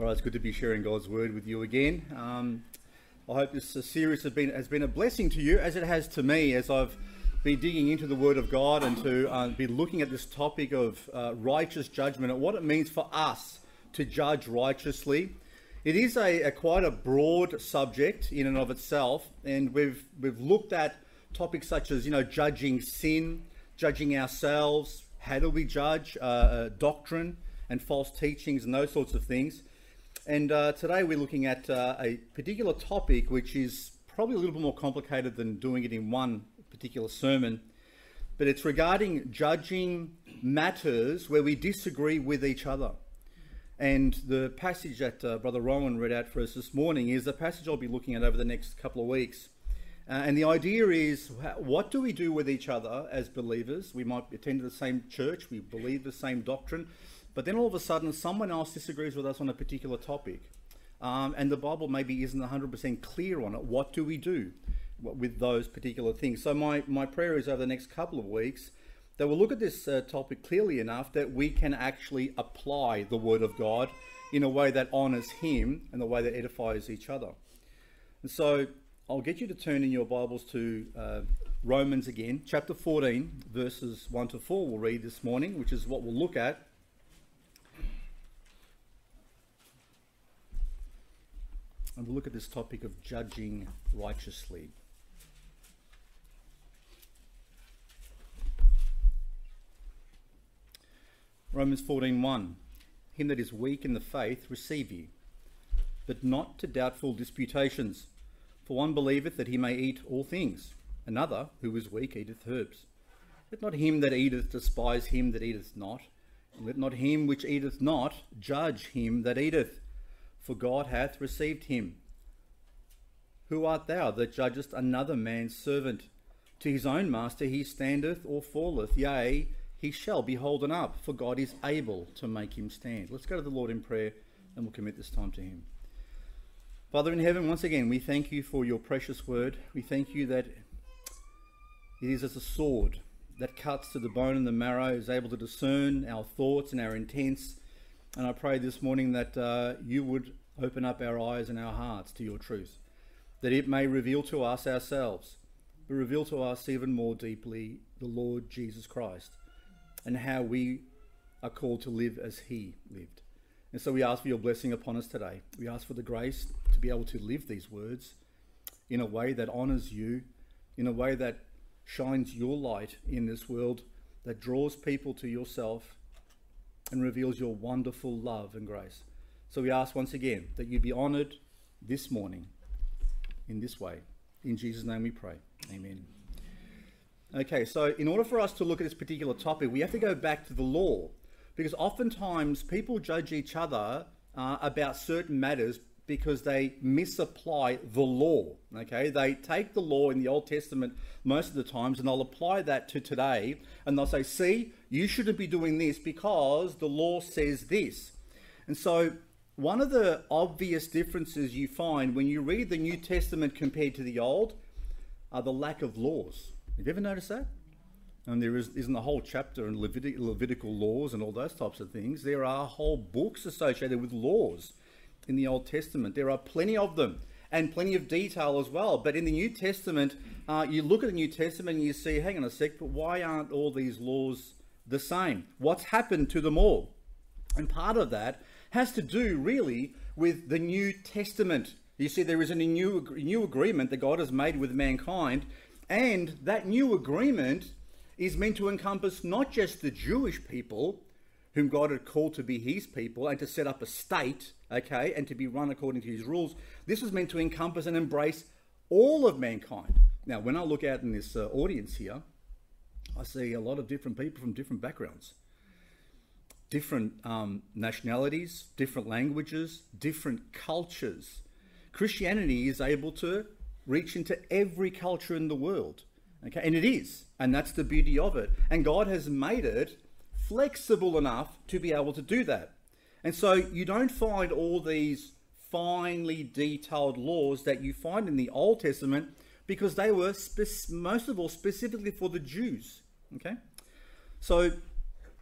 All right, it's good to be sharing God's word with you again. Um, I hope this series has been has been a blessing to you, as it has to me, as I've been digging into the Word of God and to uh, be looking at this topic of uh, righteous judgment and what it means for us to judge righteously. It is a, a quite a broad subject in and of itself, and we've we've looked at topics such as you know judging sin, judging ourselves, how do we judge uh, uh, doctrine and false teachings and those sorts of things. And uh, today we're looking at uh, a particular topic which is probably a little bit more complicated than doing it in one particular sermon, but it's regarding judging matters where we disagree with each other. And the passage that uh, Brother Rowan read out for us this morning is the passage I'll be looking at over the next couple of weeks. Uh, and the idea is what do we do with each other as believers? We might attend the same church, we believe the same doctrine, but then all of a sudden someone else disagrees with us on a particular topic. Um, and the Bible maybe isn't 100% clear on it. What do we do with those particular things? So, my, my prayer is over the next couple of weeks that we'll look at this uh, topic clearly enough that we can actually apply the Word of God in a way that honours Him and the way that edifies each other. And so, I'll get you to turn in your Bibles to uh, Romans again, chapter 14, verses 1 to 4, we'll read this morning, which is what we'll look at. And we'll look at this topic of judging righteously. Romans 14:1 Him that is weak in the faith receive ye, but not to doubtful disputations. For one believeth that he may eat all things, another, who is weak, eateth herbs. Let not him that eateth despise him that eateth not, and let not him which eateth not judge him that eateth, for God hath received him. Who art thou that judgest another man's servant? To his own master he standeth or falleth, yea, he shall be holden up, for God is able to make him stand. Let's go to the Lord in prayer and we'll commit this time to him. Father in heaven, once again, we thank you for your precious word. We thank you that it is as a sword that cuts to the bone and the marrow, is able to discern our thoughts and our intents. And I pray this morning that uh, you would open up our eyes and our hearts to your truth, that it may reveal to us ourselves, but reveal to us even more deeply the Lord Jesus Christ and how we are called to live as he lived. And so we ask for your blessing upon us today. We ask for the grace to be able to live these words in a way that honors you, in a way that shines your light in this world, that draws people to yourself and reveals your wonderful love and grace. So we ask once again that you be honored this morning in this way. In Jesus' name we pray. Amen. Okay, so in order for us to look at this particular topic, we have to go back to the law because oftentimes people judge each other uh, about certain matters because they misapply the law. Okay, they take the law in the Old Testament most of the times and they'll apply that to today and they'll say, see, you shouldn't be doing this because the law says this. And so, one of the obvious differences you find when you read the New Testament compared to the Old are the lack of laws. Have you ever noticed that? And there is, isn't a whole chapter in Levitic, Levitical laws and all those types of things. There are whole books associated with laws in the Old Testament. There are plenty of them and plenty of detail as well. But in the New Testament, uh, you look at the New Testament and you see, hang on a sec, but why aren't all these laws the same? What's happened to them all? And part of that has to do really with the New Testament. You see, there is a new, new agreement that God has made with mankind and that new agreement is meant to encompass not just the Jewish people, whom God had called to be his people and to set up a state, okay, and to be run according to his rules. This was meant to encompass and embrace all of mankind. Now, when I look out in this uh, audience here, I see a lot of different people from different backgrounds, different um, nationalities, different languages, different cultures. Christianity is able to reach into every culture in the world. Okay, and it is, and that's the beauty of it. And God has made it flexible enough to be able to do that. And so you don't find all these finely detailed laws that you find in the Old Testament because they were most of all specifically for the Jews. Okay, so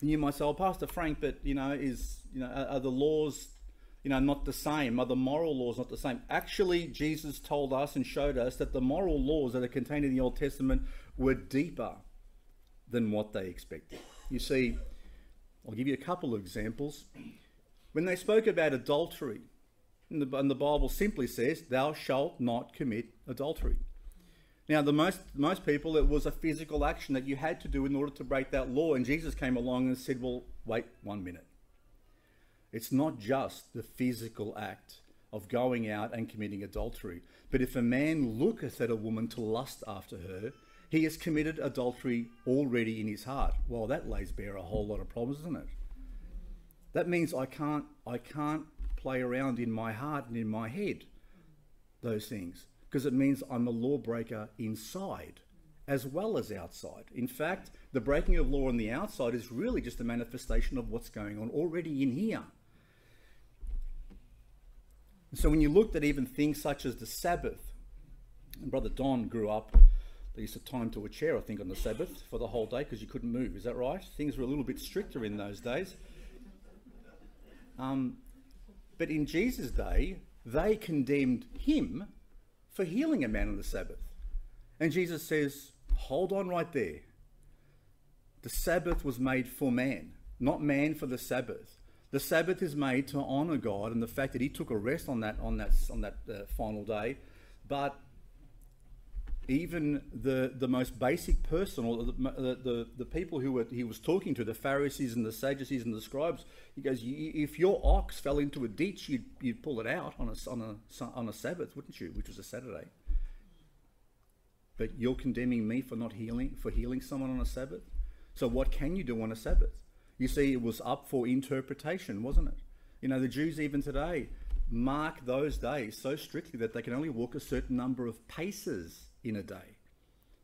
you might say, "Oh, Pastor Frank, but you know, is you know, are, are the laws you know, not the same? Are the moral laws not the same? Actually, Jesus told us and showed us that the moral laws that are contained in the Old Testament were deeper than what they expected. You see, I'll give you a couple of examples. When they spoke about adultery, and the, and the Bible simply says, Thou shalt not commit adultery. Now, the most most people, it was a physical action that you had to do in order to break that law. And Jesus came along and said, "Well, wait one minute. It's not just the physical act of going out and committing adultery, but if a man looketh at a woman to lust after her, he has committed adultery already in his heart." Well, that lays bare a whole lot of problems, doesn't it? That means I can't I can't play around in my heart and in my head those things because it means I'm a lawbreaker inside as well as outside. In fact, the breaking of law on the outside is really just a manifestation of what's going on already in here. So when you looked at even things such as the Sabbath, and Brother Don grew up, they used to him to a chair, I think, on the Sabbath for the whole day because you couldn't move. Is that right? Things were a little bit stricter in those days. Um, but in Jesus' day, they condemned him for healing a man on the Sabbath. And Jesus says, hold on right there. The Sabbath was made for man, not man for the Sabbath. The Sabbath is made to honor God and the fact that He took a rest on that on that on that uh, final day. But even the the most basic person, or the the, the, people who were, he was talking to, the Pharisees and the Sadducees and the scribes, he goes, if your ox fell into a ditch, you'd, you'd pull it out on a, on, a, on a Sabbath, wouldn't you? Which was a Saturday. But you're condemning me for not healing, for healing someone on a Sabbath? So what can you do on a Sabbath? You see, it was up for interpretation, wasn't it? You know, the Jews even today mark those days so strictly that they can only walk a certain number of paces in a day.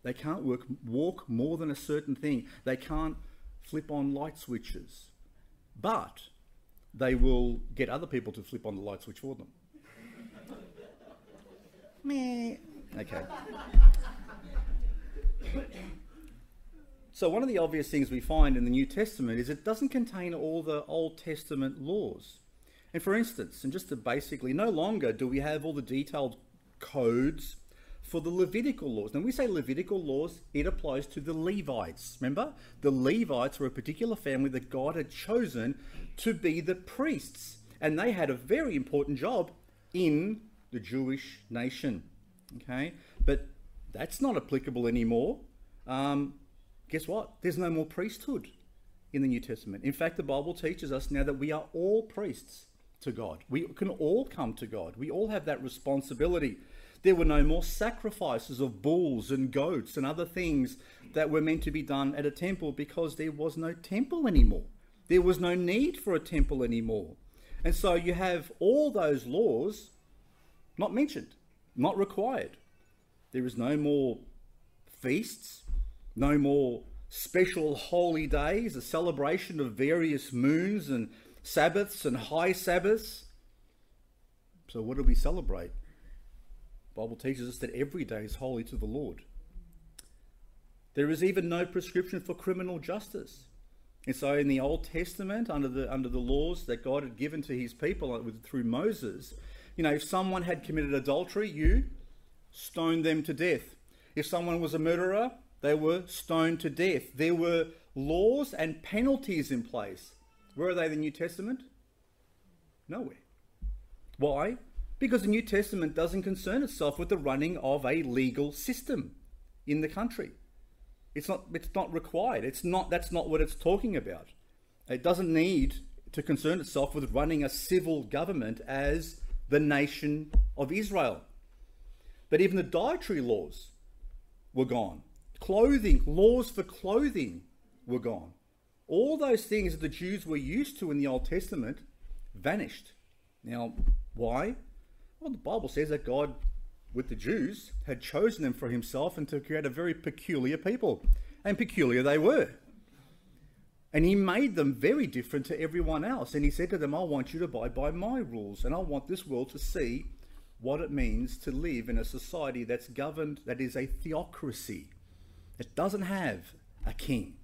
They can't work, walk more than a certain thing. They can't flip on light switches but they will get other people to flip on the light switch for them. Meh. Okay. So, one of the obvious things we find in the New Testament is it doesn't contain all the Old Testament laws. And for instance, and just to basically, no longer do we have all the detailed codes for the Levitical laws. Now, we say Levitical laws, it applies to the Levites. Remember? The Levites were a particular family that God had chosen to be the priests, and they had a very important job in the Jewish nation. Okay? But that's not applicable anymore. Um, guess what? There's no more priesthood in the New Testament. In fact, the Bible teaches us now that we are all priests to God. We can all come to God. We all have that responsibility. There were no more sacrifices of bulls and goats and other things that were meant to be done at a temple because there was no temple anymore. There was no need for a temple anymore. And so you have all those laws not mentioned, not required. There is no more feasts, no more special holy days, a celebration of various moons and Sabbaths and high Sabbaths. So, what do we celebrate? Bible teaches us that every day is holy to the Lord. There is even no prescription for criminal justice. And so in the Old Testament, under the under the laws that God had given to his people through Moses, you know, if someone had committed adultery, you stoned them to death. If someone was a murderer, they were stoned to death. There were laws and penalties in place. Where are they in the New Testament? Nowhere. Why? Because the New Testament doesn't concern itself with the running of a legal system in the country. It's not, it's not required. It's not, that's not what it's talking about. It doesn't need to concern itself with running a civil government as the nation of Israel. But even the dietary laws were gone. Clothing, laws for clothing were gone. All those things that the Jews were used to in the Old Testament vanished. Now, why? Well, the Bible says that God, with the Jews, had chosen them for himself and to create a very peculiar people. And peculiar they were. And he made them very different to everyone else. And he said to them, I want you to abide by my rules. And I want this world to see what it means to live in a society that's governed, that is a theocracy. It doesn't have a king.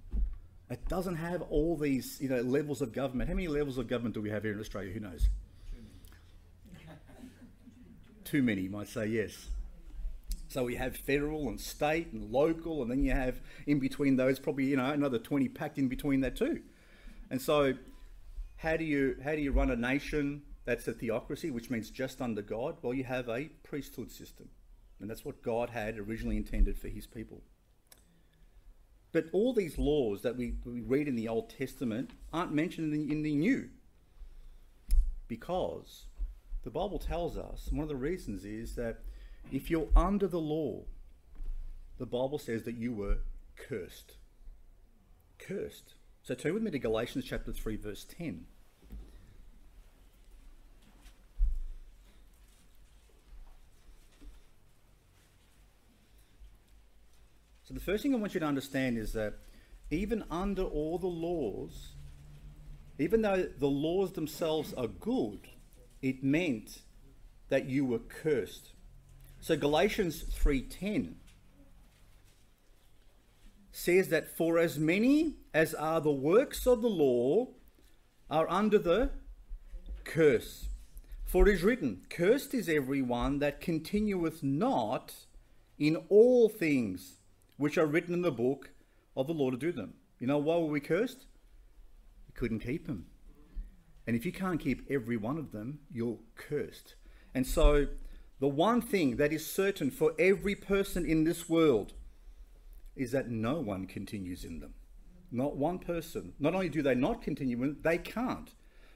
It doesn't have all these you know, levels of government. How many levels of government do we have here in Australia? Who knows? Too many might say yes. So we have federal and state and local, and then you have in between those probably you know another 20 packed in between that too. And so, how do you how do you run a nation that's a theocracy, which means just under God? Well, you have a priesthood system, and that's what God had originally intended for His people. But all these laws that we, we read in the Old Testament aren't mentioned in the, in the New, because the Bible tells us one of the reasons is that if you're under the law, the Bible says that you were cursed. Cursed. So turn with me to Galatians chapter 3, verse 10. So the first thing I want you to understand is that even under all the laws, even though the laws themselves are good, it meant that you were cursed. So Galatians 3:10 says that for as many as are the works of the law are under the curse. For it is written, Cursed is everyone that continueth not in all things which are written in the book of the law to do them. You know why were we cursed? We couldn't keep them. And if you can't keep every one of them, you're cursed. And so the one thing that is certain for every person in this world is that no one continues in them. Not one person. Not only do they not continue in they can't.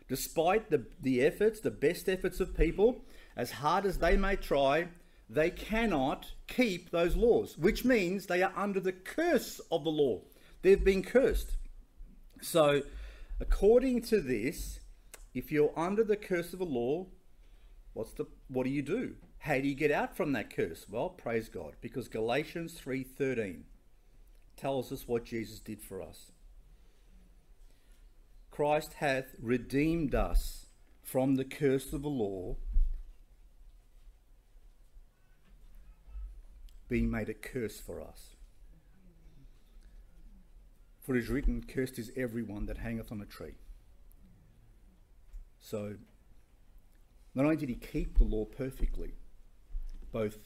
Despite the, the efforts, the best efforts of people, as hard as they may try, they cannot keep those laws, which means they are under the curse of the law. They've been cursed. So, according to this, if you're under the curse of the law, what's the what do you do? How do you get out from that curse? Well, praise God, because Galatians 3:13 tells us what Jesus did for us. Christ hath redeemed us from the curse of the law, being made a curse for us. For it is written, Cursed is everyone that hangeth on a tree. So, not only did he keep the law perfectly, both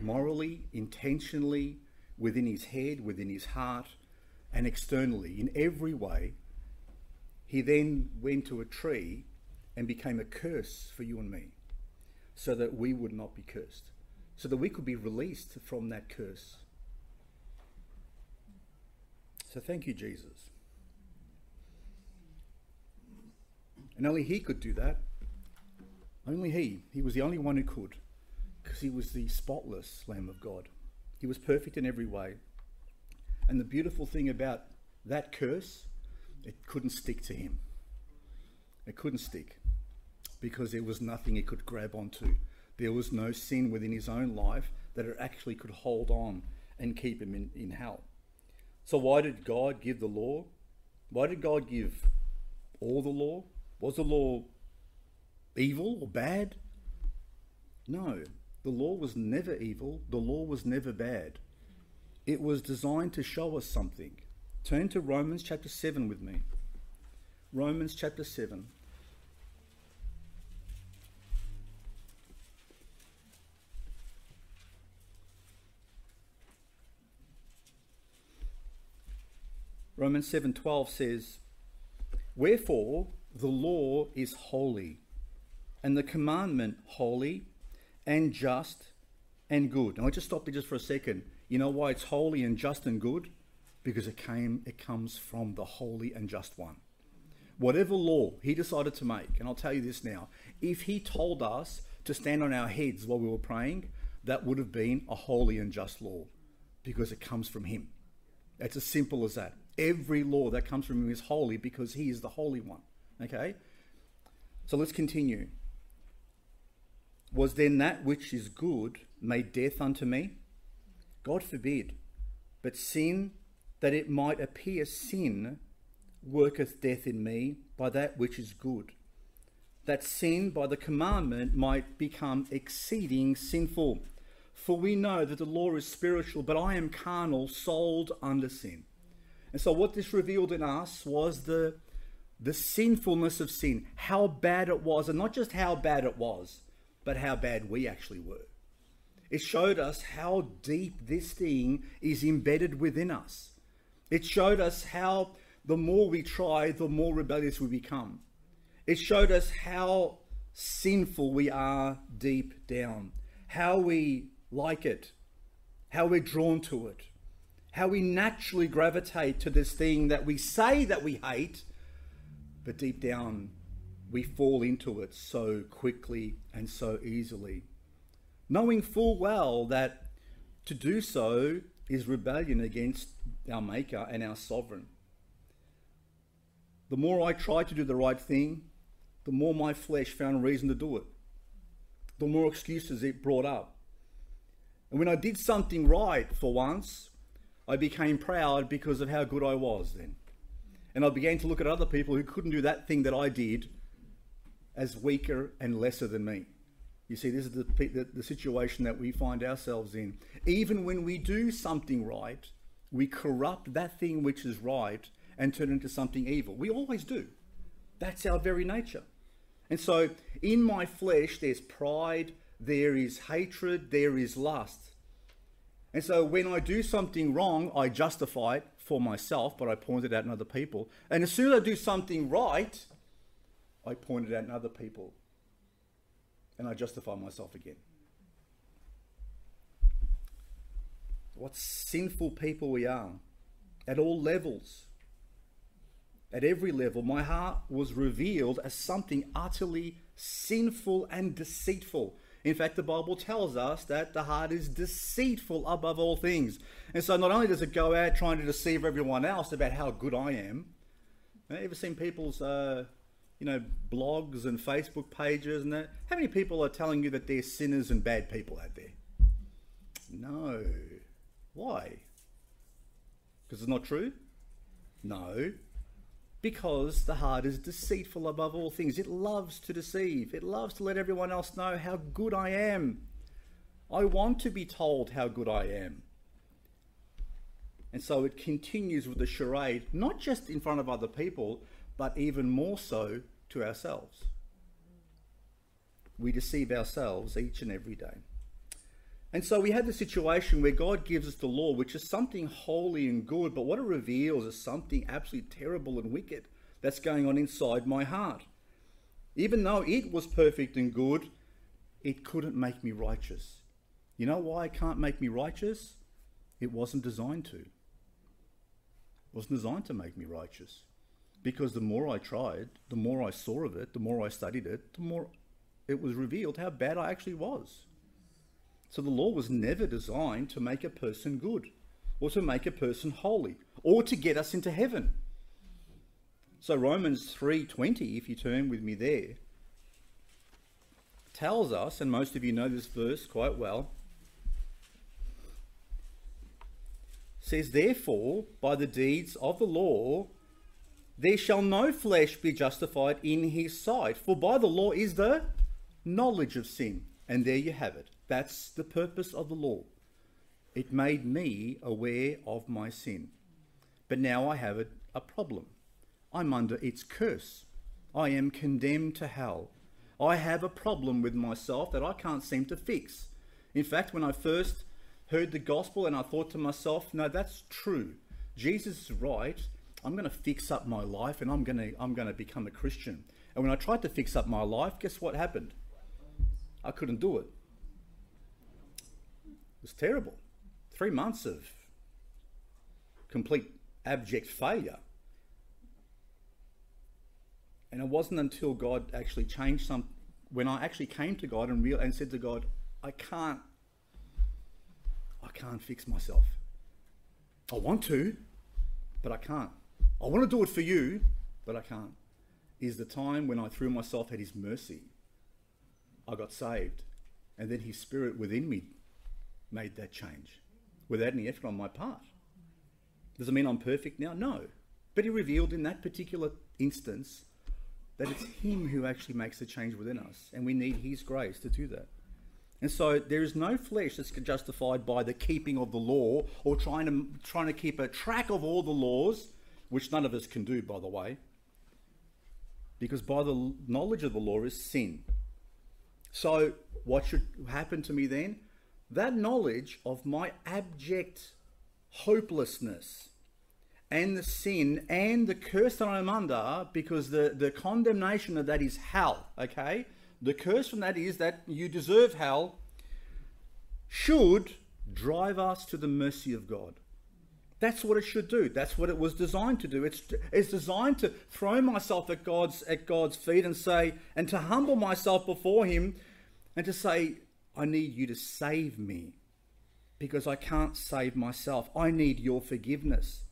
morally, intentionally, within his head, within his heart, and externally, in every way, he then went to a tree and became a curse for you and me, so that we would not be cursed, so that we could be released from that curse. So thank you, Jesus. And only he could do that. Only he. He was the only one who could because he was the spotless Lamb of God. He was perfect in every way. And the beautiful thing about that curse, it couldn't stick to him. It couldn't stick because there was nothing he could grab onto. There was no sin within his own life that it actually could hold on and keep him in, in hell. So, why did God give the law? Why did God give all the law? Was the law evil or bad? No. The law was never evil, the law was never bad. It was designed to show us something. Turn to Romans chapter 7 with me. Romans chapter 7. Romans 7:12 says, "Wherefore the law is holy, and the commandment holy, and just and good. And I just stop there just for a second. You know why it's holy and just and good? Because it came, it comes from the holy and just one. Whatever law he decided to make, and I'll tell you this now, if he told us to stand on our heads while we were praying, that would have been a holy and just law because it comes from him. It's as simple as that. Every law that comes from him is holy because he is the holy one. Okay? So let's continue. Was then that which is good made death unto me? God forbid. But sin, that it might appear sin, worketh death in me by that which is good. That sin by the commandment might become exceeding sinful. For we know that the law is spiritual, but I am carnal, sold under sin. And so, what this revealed in us was the, the sinfulness of sin, how bad it was, and not just how bad it was, but how bad we actually were. It showed us how deep this thing is embedded within us. It showed us how the more we try, the more rebellious we become. It showed us how sinful we are deep down, how we like it, how we're drawn to it, how we naturally gravitate to this thing that we say that we hate, but deep down we fall into it so quickly and so easily knowing full well that to do so is rebellion against our Maker and our Sovereign. The more I tried to do the right thing, the more my flesh found reason to do it, the more excuses it brought up. And when I did something right for once, I became proud because of how good I was then. And I began to look at other people who couldn't do that thing that I did as weaker and lesser than me. You see, this is the, the, the, situation that we find ourselves in. Even when we do something right, we corrupt that thing which is right and turn it into something evil. We always do. That's our very nature. And so, in my flesh, there's pride, there is hatred, there is lust. And so, when I do something wrong, I justify it for myself, but I point it out in other people. And as soon as I do something right, I point it out in other people and I justify myself again. What sinful people we are at all levels. At every level, my heart was revealed as something utterly sinful and deceitful. In fact, the Bible tells us that the heart is deceitful above all things. And so, not only does it go out trying to deceive everyone else about how good I am, have you ever seen people's uh, you know, blogs and Facebook pages and that. How many people are telling you that they're sinners and bad people out there? No. Why? Because it's not true? No. Because the heart is deceitful above all things. It loves to deceive. It loves to let everyone else know how good I am. I want to be told how good I am. And so it continues with the charade, not just in front of other people, but even more so to ourselves. We deceive ourselves each and every day. And so we have the situation where God gives us the law, which is something holy and good, but what it reveals is something absolutely terrible and wicked that's going on inside my heart. Even though it was perfect and good, it couldn't make me righteous. You know why it can't make me righteous? It wasn't designed to. It wasn't designed to make me righteous because the more I tried, the more I saw of it, the more I studied it, the more it was revealed how bad I actually was. So the law was never designed to make a person good or to make a person holy or to get us into heaven. So Romans 3:20 if you turn with me there tells us and most of you know this verse quite well says therefore by the deeds of the law there shall no flesh be justified in his sight. For by the law is the knowledge of sin. And there you have it. That's the purpose of the law. It made me aware of my sin. But now I have a problem. I'm under its curse. I am condemned to hell. I have a problem with myself that I can't seem to fix. In fact, when I first heard the gospel and I thought to myself, no, that's true. Jesus is right. I'm going to fix up my life and I'm going to I'm going to become a Christian. And when I tried to fix up my life, guess what happened? I couldn't do it. Was terrible. 3 months of complete abject failure. And it wasn't until God actually changed some when I actually came to God and real and said to God, I can't I can't fix myself. I want to, but I can't. I want to do it for you, but I can't. Is the time when I threw myself at His mercy. I got saved. And then His Spirit within me made that change without any effort on my part. Does it mean I'm perfect now? No. But He revealed in that particular instance that it's Him who actually makes the change within us. And we need His grace to do that. And so there is no flesh that's justified by the keeping of the law or trying to, trying to keep a track of all the laws which none of us can do, by the way, because by the knowledge of the law is sin. So what should happen to me then? That knowledge of my abject hopelessness and the sin and the curse that I'm under because the, the condemnation of that is hell, okay? The curse from that is that you deserve hell, should drive us to the mercy of God. That's what it should do. That's what it was designed to do. It's, it's designed to throw myself at God's at God's feet and say, and to humble myself before Him, and to say, I need you to save me, because I can't save myself. I need your forgiveness.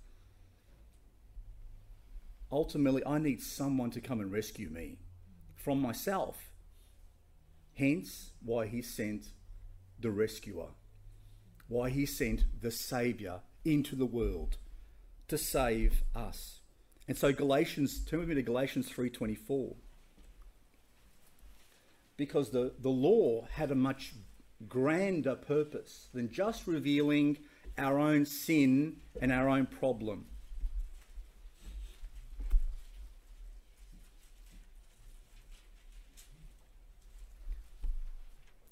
Ultimately, I need someone to come and rescue me from myself. Hence, why He sent the rescuer, why He sent the Saviour into the world to save us. And so Galatians, turn with me to Galatians 3.24. Because the, the law had a much grander purpose than just revealing our own sin and our own problem.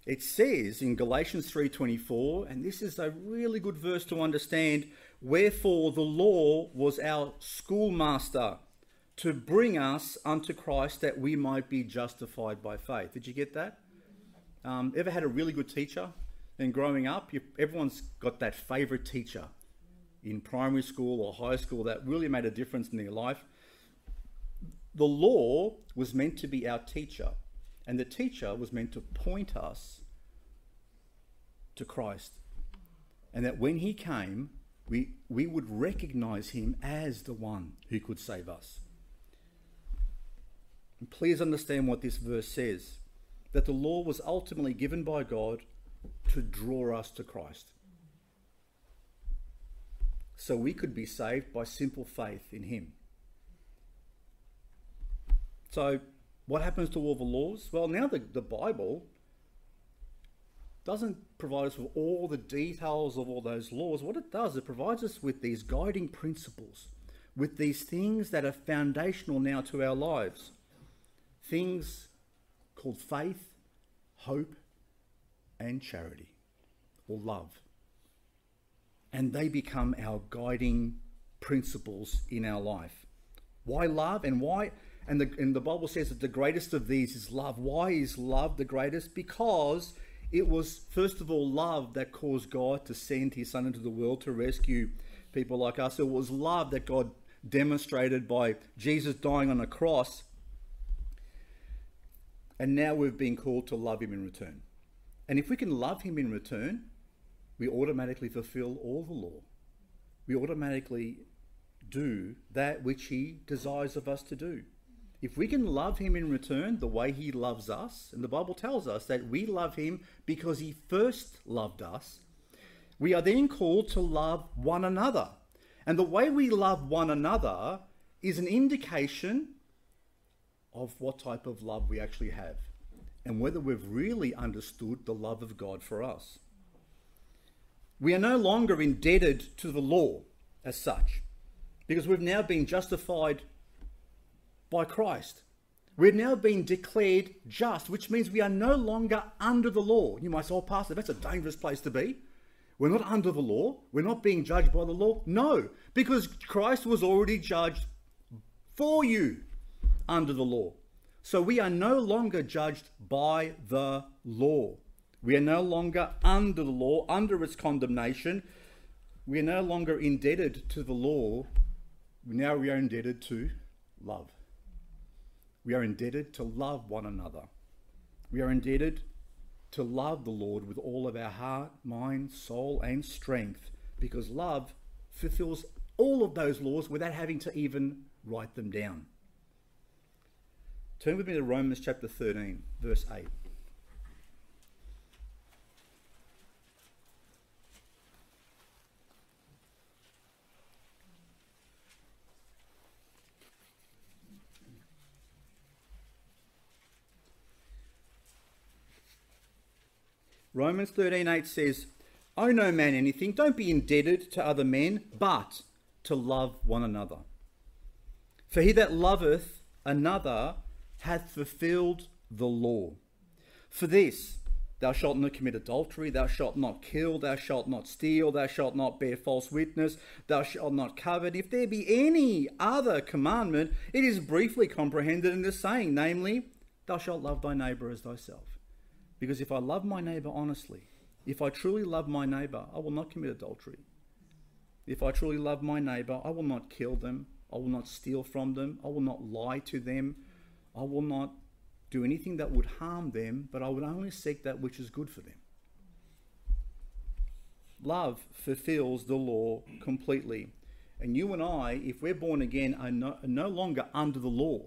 it says in Galatians 3:24 and this is a really good verse to understand wherefore the law was our schoolmaster to bring us unto Christ that we might be justified by faith. Did you get that? Um, ever had a really good teacher? And growing up, you, everyone's got that favorite teacher in primary school or high school that really made a difference in their life. The law was meant to be our teacher. And the teacher was meant to point us to Christ. And that when he came, we, we would recognize him as the one who could save us. And please understand what this verse says that the law was ultimately given by God to draw us to Christ. So we could be saved by simple faith in him. So what happens to all the laws? Well, now the, the Bible doesn't provide us with all the details of all those laws. What it does, it provides us with these guiding principles, with these things that are foundational now to our lives. Things called faith, hope, and charity, or love. And they become our guiding principles in our life. Why love and why? And the, and the Bible says that the greatest of these is love. Why is love the greatest? Because it was, first of all, love that caused God to send his Son into the world to rescue people like us. It was love that God demonstrated by Jesus dying on a cross. And now we've been called to love him in return. And if we can love him in return, we automatically fulfill all the law. We automatically do that which he desires of us to do. If we can love him in return the way he loves us, and the Bible tells us that we love him because he first loved us, we are then called to love one another. And the way we love one another is an indication of what type of love we actually have and whether we've really understood the love of God for us. We are no longer indebted to the law as such because we've now been justified by Christ. We've now been declared just, which means we are no longer under the law. You might say, oh, Pastor, that's a dangerous place to be. We're not under the law. We're not being judged by the law. No, because Christ was already judged for you under the law. So we are no longer judged by the law. We are no longer under the law, under its condemnation. We are no longer indebted to the law. Now we are indebted to love. We are indebted to love one another. We are indebted to love the Lord with all of our heart, mind, soul, and strength because love fulfills all of those laws without having to even write them down. Turn with me to Romans chapter 13, verse 8. Romans 13:8 says, "Owe no man anything, don't be indebted to other men, but to love one another. For he that loveth another hath fulfilled the law. For this, Thou shalt not commit adultery, thou shalt not kill, thou shalt not steal, thou shalt not bear false witness, thou shalt not covet. If there be any other commandment, it is briefly comprehended in this saying, namely, thou shalt love thy neighbour as thyself. Because if I love my neighbour honestly, if I truly love my neighbour, I will not commit adultery. If I truly love my neighbour, I will not kill them, I will not steal from them, I will not lie to them, I will not do anything that would harm them, but I would only seek that which is good for them. Love fulfills the law completely. And you and I, if we're born again, are no, are no longer under the law.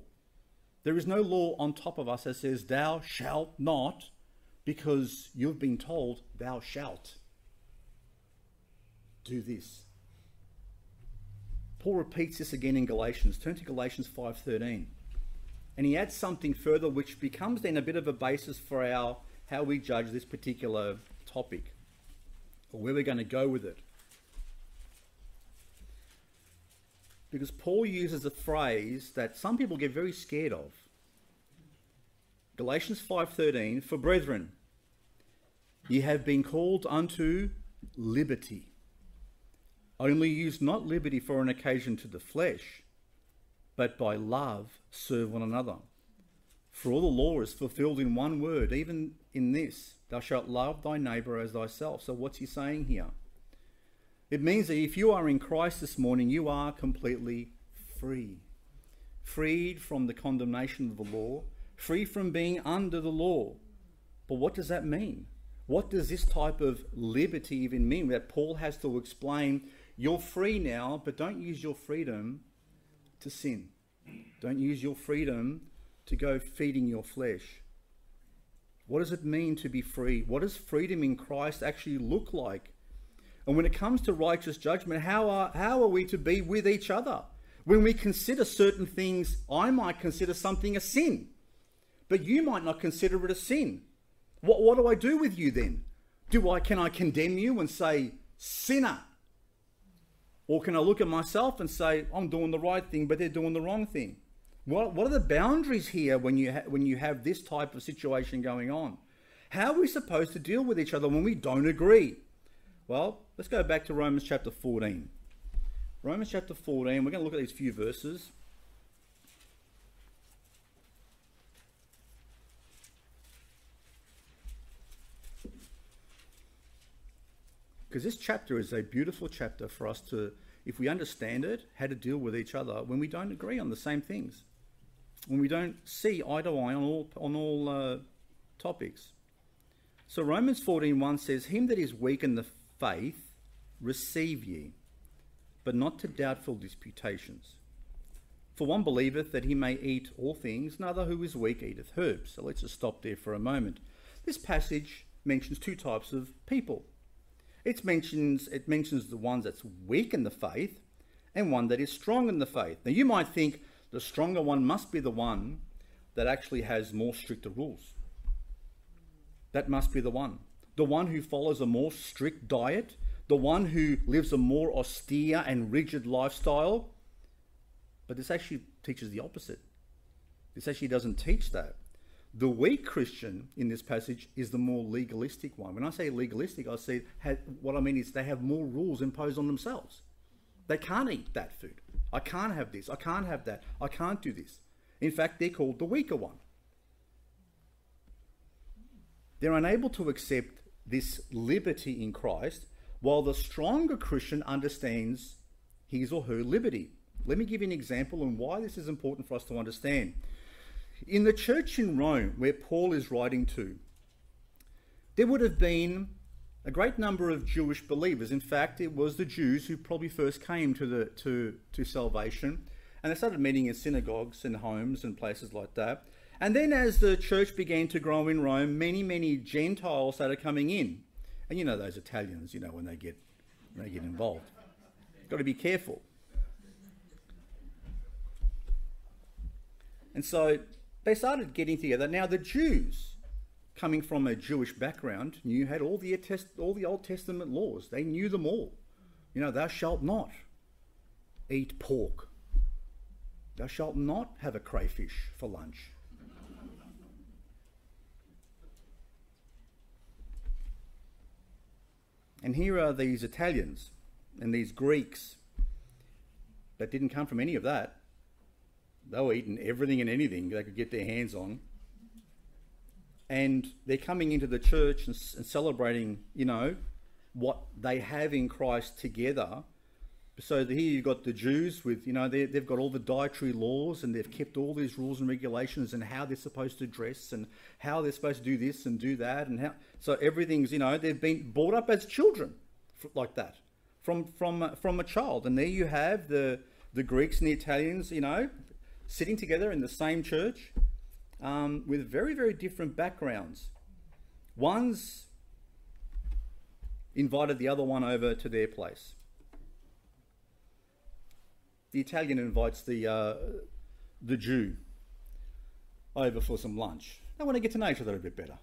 There is no law on top of us that says, Thou shalt not, because you've been told, Thou shalt do this. Paul repeats this again in Galatians. Turn to Galatians 5:13 and he adds something further which becomes then a bit of a basis for our how we judge this particular topic or where we're going to go with it. Because paul uses a phrase that some people get very scared of. Galatians 5.13 for brethren ye have been called unto liberty. Only use not liberty for an occasion to the flesh but by love serve one another. For all the law is fulfilled in one word, even in this Thou shalt love thy neighbour as thyself. So, what's he saying here? It means that if you are in Christ this morning, you are completely free. Freed from the condemnation of the law, free from being under the law. But what does that mean? What does this type of liberty even mean? That Paul has to explain you're free now, but don't use your freedom to sin. Don't use your freedom to go feeding your flesh. What does it mean to be free? What does freedom in Christ actually look like? And when it comes to righteous judgment, how are, how are we to be with each other? When we consider certain things, I might consider something a sin, but you might not consider it a sin. What, what do I do with you then? Do I can I condemn you and say sinner? Or can I look at myself and say, I'm doing the right thing, but they're doing the wrong thing? What, what are the boundaries here when you, ha- when you have this type of situation going on? How are we supposed to deal with each other when we don't agree? Well, let's go back to Romans chapter 14. Romans chapter 14, we're going to look at these few verses. Because this chapter is a beautiful chapter for us to, if we understand it, how to deal with each other when we don't agree on the same things, when we don't see eye to eye on all on all uh, topics. So Romans 14:1 says, "Him that is weak in the faith, receive ye, but not to doubtful disputations. For one believeth that he may eat all things, another who is weak eateth herbs." So let's just stop there for a moment. This passage mentions two types of people it mentions, it mentions the ones that's weak in the faith and one that is strong in the faith. Now, you might think the stronger one must be the one that actually has more stricter rules. That must be the one. The one who follows a more strict diet, the one who lives a more austere and rigid lifestyle. But this actually teaches the opposite. This actually doesn't teach that. The weak Christian in this passage is the more legalistic one. When I say legalistic, I say what I mean is they have more rules imposed on themselves. They can't eat that food. I can't have this. I can't have that. I can't do this. In fact, they're called the weaker one. They're unable to accept this liberty in Christ, while the stronger Christian understands his or her liberty. Let me give you an example on why this is important for us to understand. In the church in Rome, where Paul is writing to, there would have been a great number of Jewish believers. In fact, it was the Jews who probably first came to, the, to, to salvation. And they started meeting in synagogues and homes and places like that. And then, as the church began to grow in Rome, many, many Gentiles started coming in. And you know those Italians, you know, when they get, when they get involved. Got to be careful. And so they started getting together. Now, the Jews, coming from a Jewish background, knew had all the, all the Old Testament laws. They knew them all. You know, thou shalt not eat pork. Thou shalt not have a crayfish for lunch. And here are these Italians and these Greeks that didn't come from any of that. They were eating everything and anything they could get their hands on. And they're coming into the church and, and celebrating, you know, what they have in Christ together. So here you've got the Jews with, you know, they've got all the dietary laws and they've kept all these rules and regulations and how they're supposed to dress and how they're supposed to do this and do that and how. So everything's, you know, they've been brought up as children like that from from from a child. And there you have the the Greeks and the Italians, you know, sitting together in the same church um, with very very different backgrounds. One's invited the other one over to their place. The Italian invites the uh, the Jew over for some lunch. They want to get to know each other a bit better.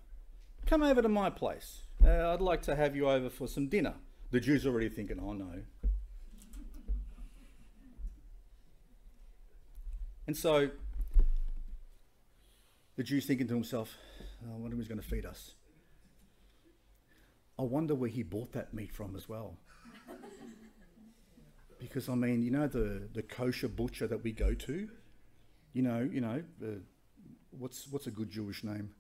Come over to my place. Uh, I'd like to have you over for some dinner. The Jew's already thinking, oh no. And so the Jew's thinking to himself, oh, I wonder who's going to feed us. I wonder where he bought that meat from as well. because I mean, you know the, the kosher butcher that we go to, you know, you know, uh, what's what's a good Jewish name?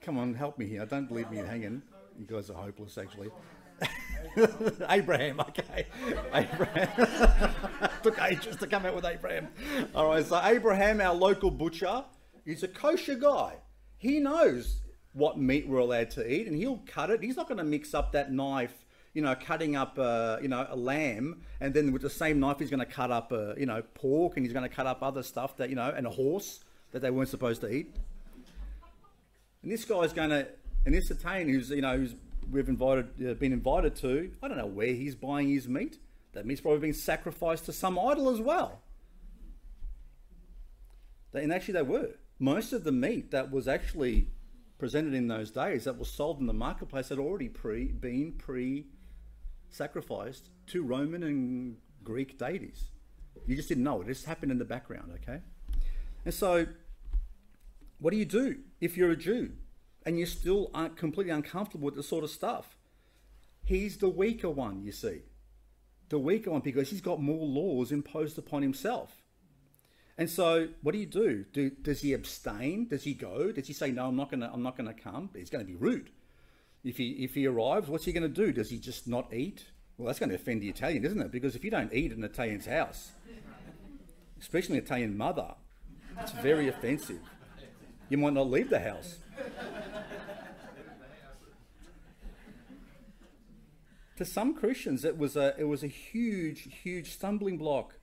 Come on, help me here. Don't leave me hanging. You guys are hopeless, actually. Abraham, okay. Abraham. Took ages to come out with Abraham. All right, so Abraham, our local butcher, is a kosher guy. He knows what meat we're allowed to eat and he'll cut it. He's not going to mix up that knife, you know, cutting up, uh, you know, a lamb and then with the same knife he's going to cut up, uh, you know, pork and he's going to cut up other stuff that, you know, and a horse that they weren't supposed to eat. And this guy's going to, and this Italian who's, you know, who's we've invited, uh, been invited to, I don't know where he's buying his meat. That meat's probably been sacrificed to some idol as well. And actually, they were. Most of the meat that was actually presented in those days that was sold in the marketplace had already pre, been pre sacrificed to Roman and Greek deities. You just didn't know it. It just happened in the background, okay? And so, what do you do if you're a Jew? and you still aren't completely uncomfortable with the sort of stuff. He's the weaker one, you see. The weaker one because he's got more laws imposed upon himself. And so, what do you do? do does he abstain? Does he go? Does he say, "No, I'm not going to. I'm not to come"? He's going to be rude. If he if he arrives, what's he going to do? Does he just not eat? Well, that's going to offend the Italian, isn't it? Because if you don't eat in an Italian's house, especially an Italian mother, it's very offensive. You might not leave the house. To some Christians, it was a it was a huge, huge stumbling block.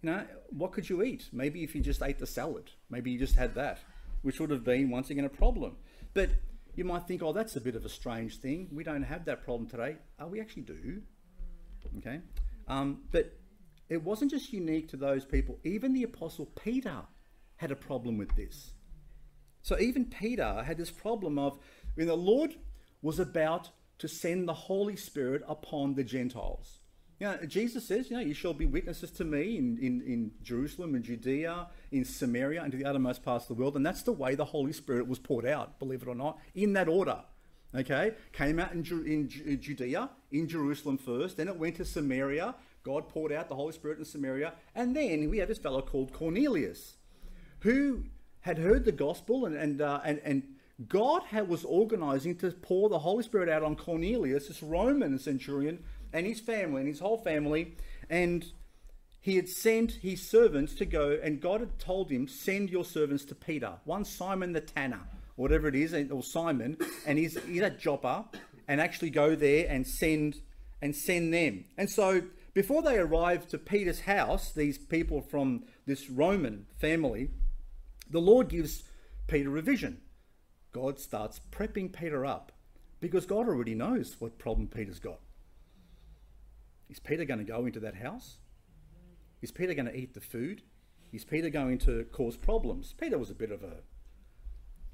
You know, what could you eat? Maybe if you just ate the salad, maybe you just had that, which would have been once again a problem. But you might think, oh, that's a bit of a strange thing. We don't have that problem today. Oh, we actually do. Okay, um, but it wasn't just unique to those people. Even the apostle Peter had a problem with this. So even Peter had this problem of when the Lord was about to send the Holy Spirit upon the Gentiles. You know, Jesus says, you know, you shall be witnesses to me in, in, in Jerusalem and Judea, in Samaria, and to the uttermost parts of the world. And that's the way the Holy Spirit was poured out, believe it or not, in that order. Okay? Came out in, in Judea, in Jerusalem first, then it went to Samaria. God poured out the Holy Spirit in Samaria. And then we have this fellow called Cornelius, who had heard the gospel and, and, uh, and, and God had, was organizing to pour the Holy Spirit out on Cornelius, this Roman centurion, and his family, and his whole family. And he had sent his servants to go, and God had told him, Send your servants to Peter, one Simon the Tanner, whatever it is, or Simon, and he's, he's at Joppa, and actually go there and send and send them. And so before they arrive to Peter's house, these people from this Roman family, the Lord gives Peter a vision. God starts prepping Peter up because God already knows what problem Peter's got. Is Peter going to go into that house? Is Peter going to eat the food? Is Peter going to cause problems? Peter was a bit of a,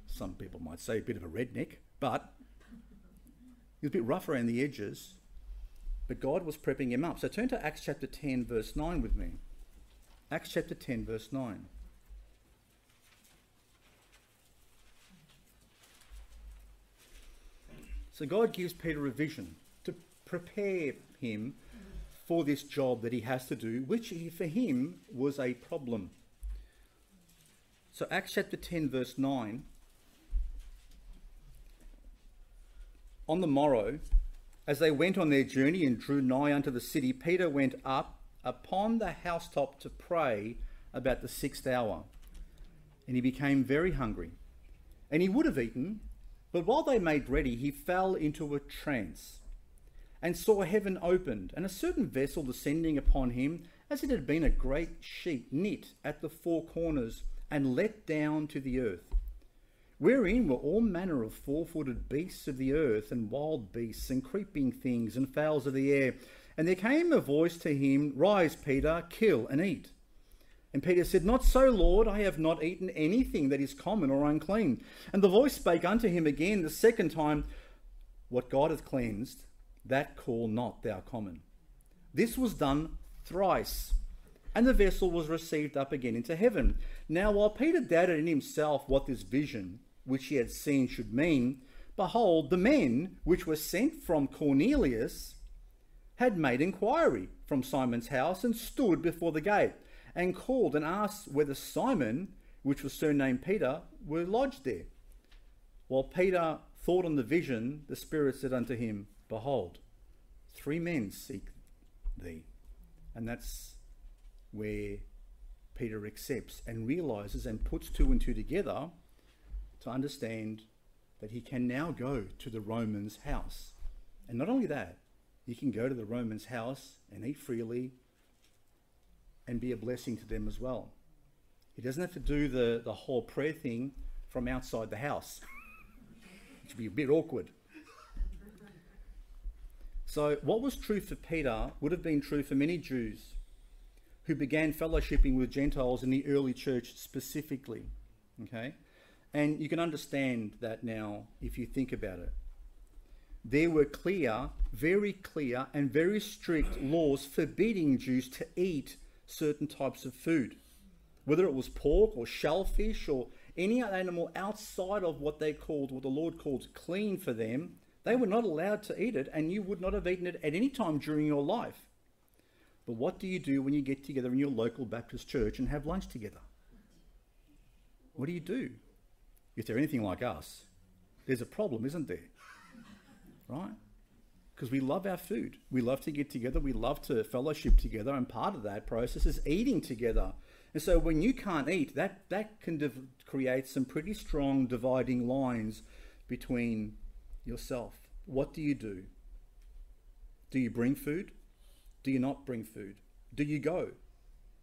some people might say, a bit of a redneck, but he was a bit rough around the edges. But God was prepping him up. So turn to Acts chapter 10, verse 9 with me. Acts chapter 10, verse 9. So God gives Peter a vision to prepare him for this job that he has to do, which for him was a problem. So, Acts chapter 10, verse 9. On the morrow, as they went on their journey and drew nigh unto the city, Peter went up upon the housetop to pray about the sixth hour. And he became very hungry. And he would have eaten, but while they made ready, he fell into a trance and saw heaven opened, and a certain vessel descending upon him, as it had been a great sheet knit at the four corners and let down to the earth, wherein were all manner of four footed beasts of the earth, and wild beasts, and creeping things, and fowls of the air. And there came a voice to him, Rise, Peter, kill and eat. And Peter said, Not so, Lord, I have not eaten anything that is common or unclean. And the voice spake unto him again the second time, What God hath cleansed, that call not thou common. This was done thrice, and the vessel was received up again into heaven. Now, while Peter doubted in himself what this vision which he had seen should mean, behold, the men which were sent from Cornelius had made inquiry from Simon's house and stood before the gate and called and asked whether Simon, which was surnamed Peter, were lodged there. While Peter thought on the vision, the Spirit said unto him, Behold, three men seek thee. And that's where Peter accepts and realizes and puts two and two together to understand that he can now go to the Romans' house. And not only that, he can go to the Romans' house and eat freely and be a blessing to them as well. He doesn't have to do the, the whole prayer thing from outside the house, which would be a bit awkward. So, what was true for Peter would have been true for many Jews who began fellowshipping with Gentiles in the early church specifically. Okay? And you can understand that now if you think about it. There were clear, very clear, and very strict laws forbidding Jews to eat certain types of food, whether it was pork or shellfish or any animal outside of what they called, what the Lord called clean for them they were not allowed to eat it, and you would not have eaten it at any time during your life. But what do you do when you get together in your local Baptist church and have lunch together? What do you do? If they're anything like us, there's a problem, isn't there? Right? Because we love our food. We love to get together. We love to fellowship together. And part of that process is eating together. And so when you can't eat, that, that can div- create some pretty strong dividing lines between yourself. What do you do? Do you bring food? Do you not bring food? Do you go?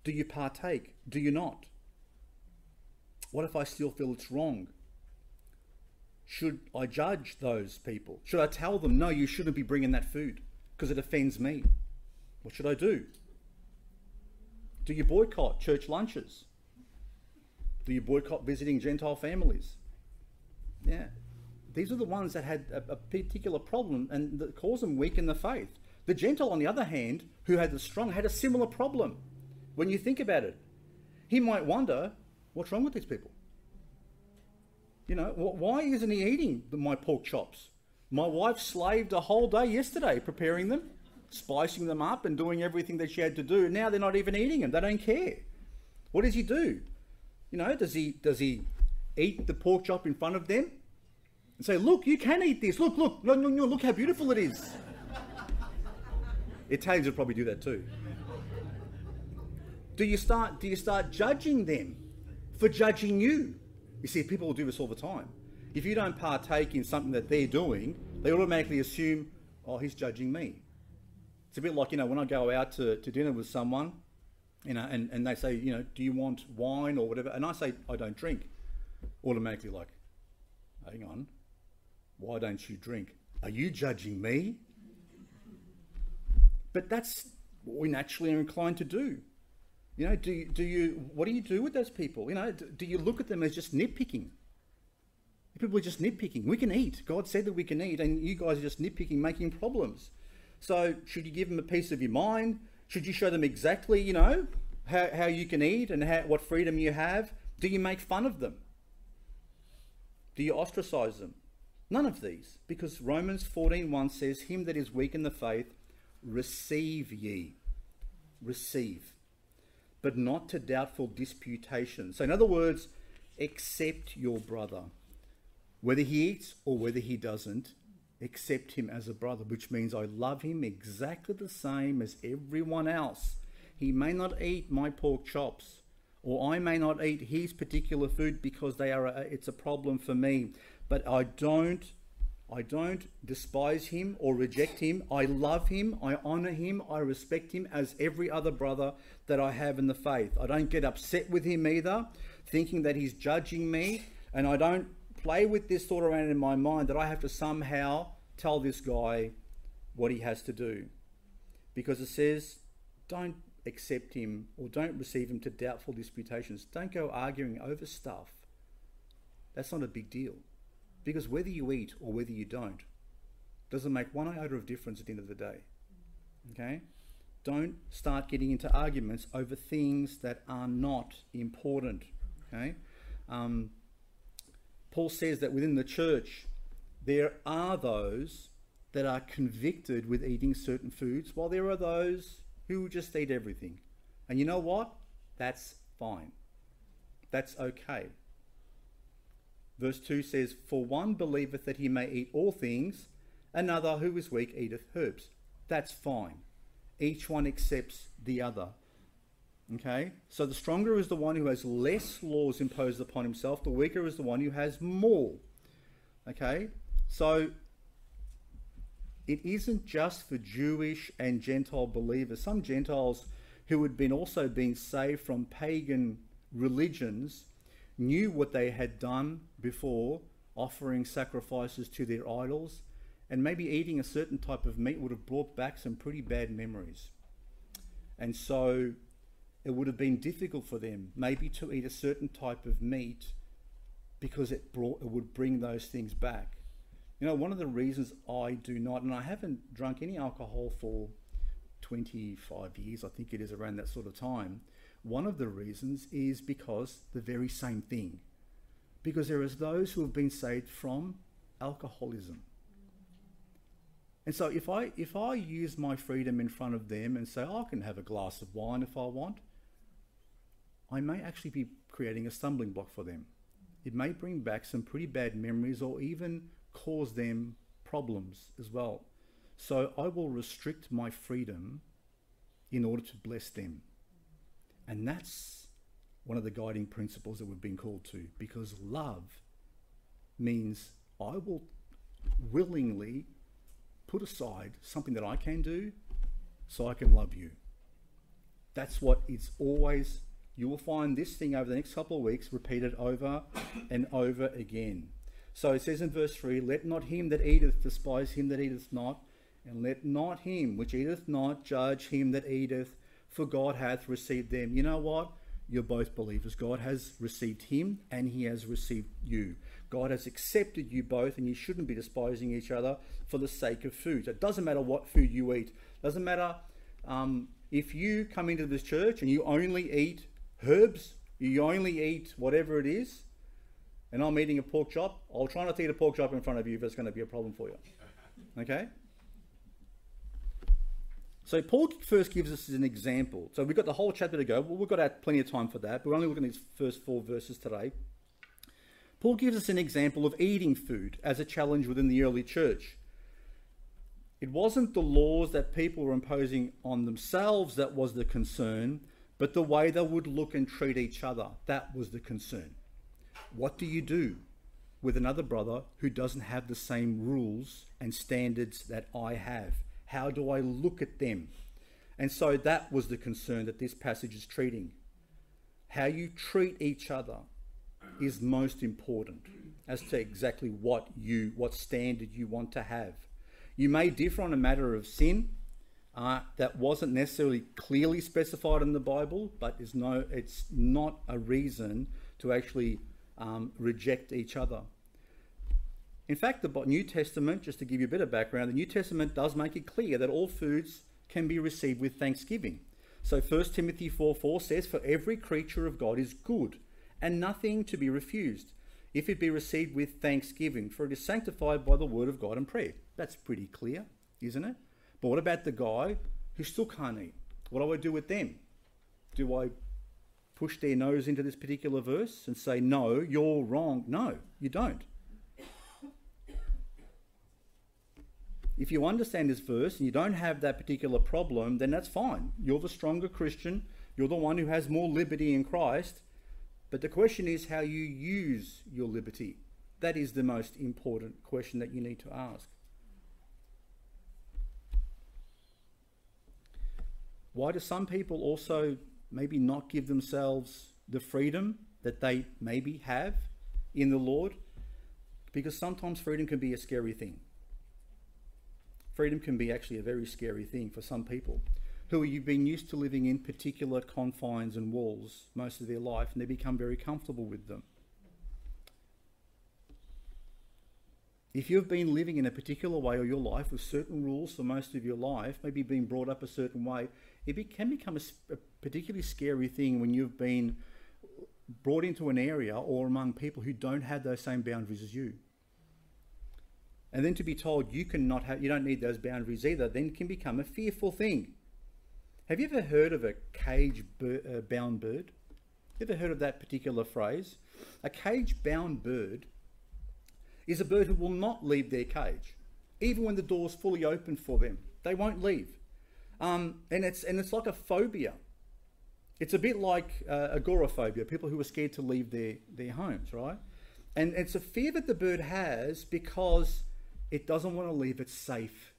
Do you partake? Do you not? What if I still feel it's wrong? Should I judge those people? Should I tell them, no, you shouldn't be bringing that food because it offends me? What should I do? Do you boycott church lunches? Do you boycott visiting Gentile families? Yeah. These are the ones that had a, a particular problem and that caused them weak in the faith. The Gentile, on the other hand, who had the strong, had a similar problem. When you think about it, he might wonder, what's wrong with these people? You know, why isn't he eating my pork chops? My wife slaved a whole day yesterday preparing them, spicing them up, and doing everything that she had to do. Now they're not even eating them. They don't care. What does he do? You know, does he does he eat the pork chop in front of them? and say, Look, you can eat this. Look, look, no, no, no, look how beautiful it is. Italians would probably do that too. Do you start do you start judging them for judging you? You see, people will do this all the time. If you don't partake in something that they're doing, they automatically assume, oh, he's judging me. It's a bit like, you know, when I go out to, to dinner with someone, you know, and, and they say, you know, do you want wine or whatever? And I say, I don't drink. Automatically like, hang on, why don't you drink? Are you judging me? But that's what we naturally are inclined to do. You know, do you, do you what do you do with those people? You know, do, do you look at them as just nitpicking? People are just nitpicking. We can eat. God said that we can eat, and you guys are just nitpicking, making problems. So, should you give them a piece of your mind? Should you show them exactly, you know, how, how you can eat and how, what freedom you have? Do you make fun of them? Do you ostracize them? None of these, because Romans 14:1 says, "Him that is weak in the faith, receive ye." Receive. But not to doubtful disputation. So in other words, accept your brother. Whether he eats or whether he doesn't, accept him as a brother, which means I love him exactly the same as everyone else. He may not eat my pork chops, or I may not eat his particular food because they are a, it's a problem for me, but I don't I don't despise him or reject him. I love him, I honor him, I respect him as every other brother that I have in the faith. I don't get upset with him either, thinking that he's judging me, and I don't play with this thought around in my mind that I have to somehow tell this guy what he has to do. Because it says, don't accept him or don't receive him to doubtful disputations. Don't go arguing over stuff. That's not a big deal. Because whether you eat or whether you don't doesn't make one iota of difference at the end of the day. Okay? Don't start getting into arguments over things that are not important. Okay? Um, Paul says that within the church, there are those that are convicted with eating certain foods, while there are those who just eat everything. And you know what? That's fine. That's okay. Verse 2 says, For one believeth that he may eat all things, another who is weak eateth herbs. That's fine. Each one accepts the other. Okay? So the stronger is the one who has less laws imposed upon himself, the weaker is the one who has more. Okay? So it isn't just for Jewish and Gentile believers. Some Gentiles who had been also been saved from pagan religions knew what they had done before, offering sacrifices to their idols, and maybe eating a certain type of meat would have brought back some pretty bad memories. And so it would have been difficult for them maybe to eat a certain type of meat because it brought it would bring those things back. You know, one of the reasons I do not, and I haven't drunk any alcohol for 25 years, I think it is around that sort of time. One of the reasons is because the very same thing. Because there is those who have been saved from alcoholism. And so if I if I use my freedom in front of them and say oh, I can have a glass of wine if I want, I may actually be creating a stumbling block for them. It may bring back some pretty bad memories or even cause them problems as well. So I will restrict my freedom in order to bless them. And that's one of the guiding principles that we've been called to because love means I will willingly put aside something that I can do so I can love you. That's what it's always, you will find this thing over the next couple of weeks repeated over and over again. So it says in verse 3 Let not him that eateth despise him that eateth not, and let not him which eateth not judge him that eateth, for God hath received them. You know what? You're both believers. God has received him and he has received you. God has accepted you both, and you shouldn't be despising each other for the sake of food. It doesn't matter what food you eat. It doesn't matter um, if you come into this church and you only eat herbs, you only eat whatever it is, and I'm eating a pork chop, I'll try not to eat a pork chop in front of you if it's going to be a problem for you. Okay? So Paul first gives us an example. So we've got the whole chapter to go. Well, we've got plenty of time for that. But we're only looking at these first four verses today. Paul gives us an example of eating food as a challenge within the early church. It wasn't the laws that people were imposing on themselves that was the concern, but the way they would look and treat each other. That was the concern. What do you do with another brother who doesn't have the same rules and standards that I have? How do I look at them? And so that was the concern that this passage is treating. How you treat each other is most important as to exactly what you what standard you want to have. You may differ on a matter of sin uh, that wasn't necessarily clearly specified in the Bible, but is no, it's not a reason to actually um, reject each other. In fact, the New Testament, just to give you a bit of background, the New Testament does make it clear that all foods can be received with thanksgiving. So 1 Timothy 4 4 says, For every creature of God is good, and nothing to be refused, if it be received with thanksgiving, for it is sanctified by the word of God and prayer. That's pretty clear, isn't it? But what about the guy who still can't eat? What do I do with them? Do I push their nose into this particular verse and say, no, you're wrong? No, you don't. If you understand this verse and you don't have that particular problem, then that's fine. You're the stronger Christian. You're the one who has more liberty in Christ. But the question is how you use your liberty. That is the most important question that you need to ask. Why do some people also maybe not give themselves the freedom that they maybe have in the Lord? Because sometimes freedom can be a scary thing. Freedom can be actually a very scary thing for some people who have been used to living in particular confines and walls most of their life and they become very comfortable with them. If you've been living in a particular way of your life with certain rules for most of your life, maybe being brought up a certain way, it can become a, a particularly scary thing when you've been brought into an area or among people who don't have those same boundaries as you. And then to be told you cannot have, you don't need those boundaries either, then can become a fearful thing. Have you ever heard of a cage uh, bound bird? You ever heard of that particular phrase? A cage bound bird is a bird who will not leave their cage, even when the door's fully open for them. They won't leave. Um, and, it's, and it's like a phobia. It's a bit like uh, agoraphobia, people who are scared to leave their, their homes, right? And it's a fear that the bird has because it doesn't want to leave its safe,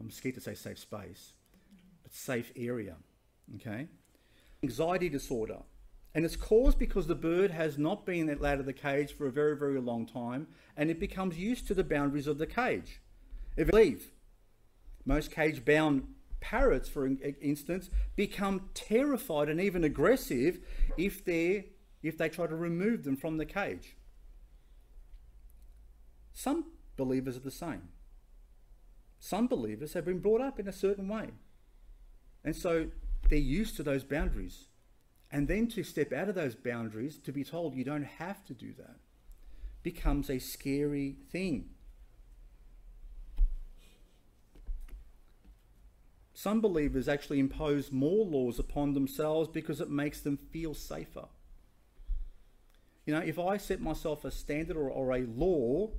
I'm scared to say safe space but safe area. Okay? Anxiety disorder. And it's caused because the bird has not been out of the cage for a very, very long time and it becomes used to the boundaries of the cage. If it leave, most cage bound parrots, for instance, become terrified and even aggressive if, they if they try to remove them from the cage. Some believers are the same. Some believers have been brought up in a certain way. And so they're used to those boundaries. And then to step out of those boundaries, to be told you don't have to do that, becomes a scary thing. Some believers actually impose more laws upon themselves because it makes them feel safer. You know, if I set myself a standard or, or a law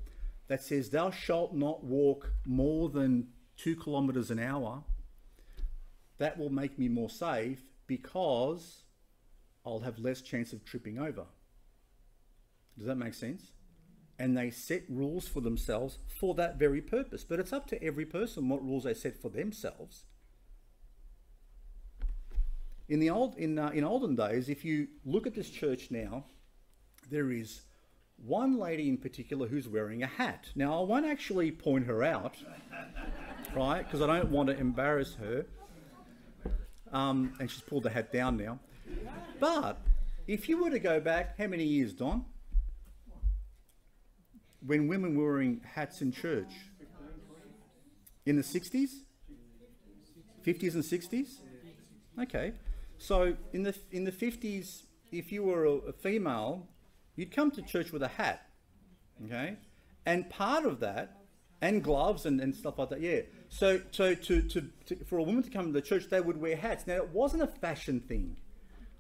that says, Thou shalt not walk more than two kilometres an hour, that will make me more safe because I'll have less chance of tripping over. Does that make sense? And they set rules for themselves for that very purpose. But it's up to every person what rules they set for themselves. In the old in uh, in olden days, if you look at this church now, there is one lady in particular who's wearing a hat. Now I won't actually point her out, right? Because I don't want to embarrass her. Um, and she's pulled the hat down now. But if you were to go back, how many years, Don? When women were wearing hats in church? In the 60s? 50s and 60s? Okay. So in the in the 50s, if you were a, a female, you'd come to church with a hat. Okay? And part of that, and gloves and, and stuff like that, yeah. So, so to, to, to, for a woman to come to the church, they would wear hats. Now, it wasn't a fashion thing,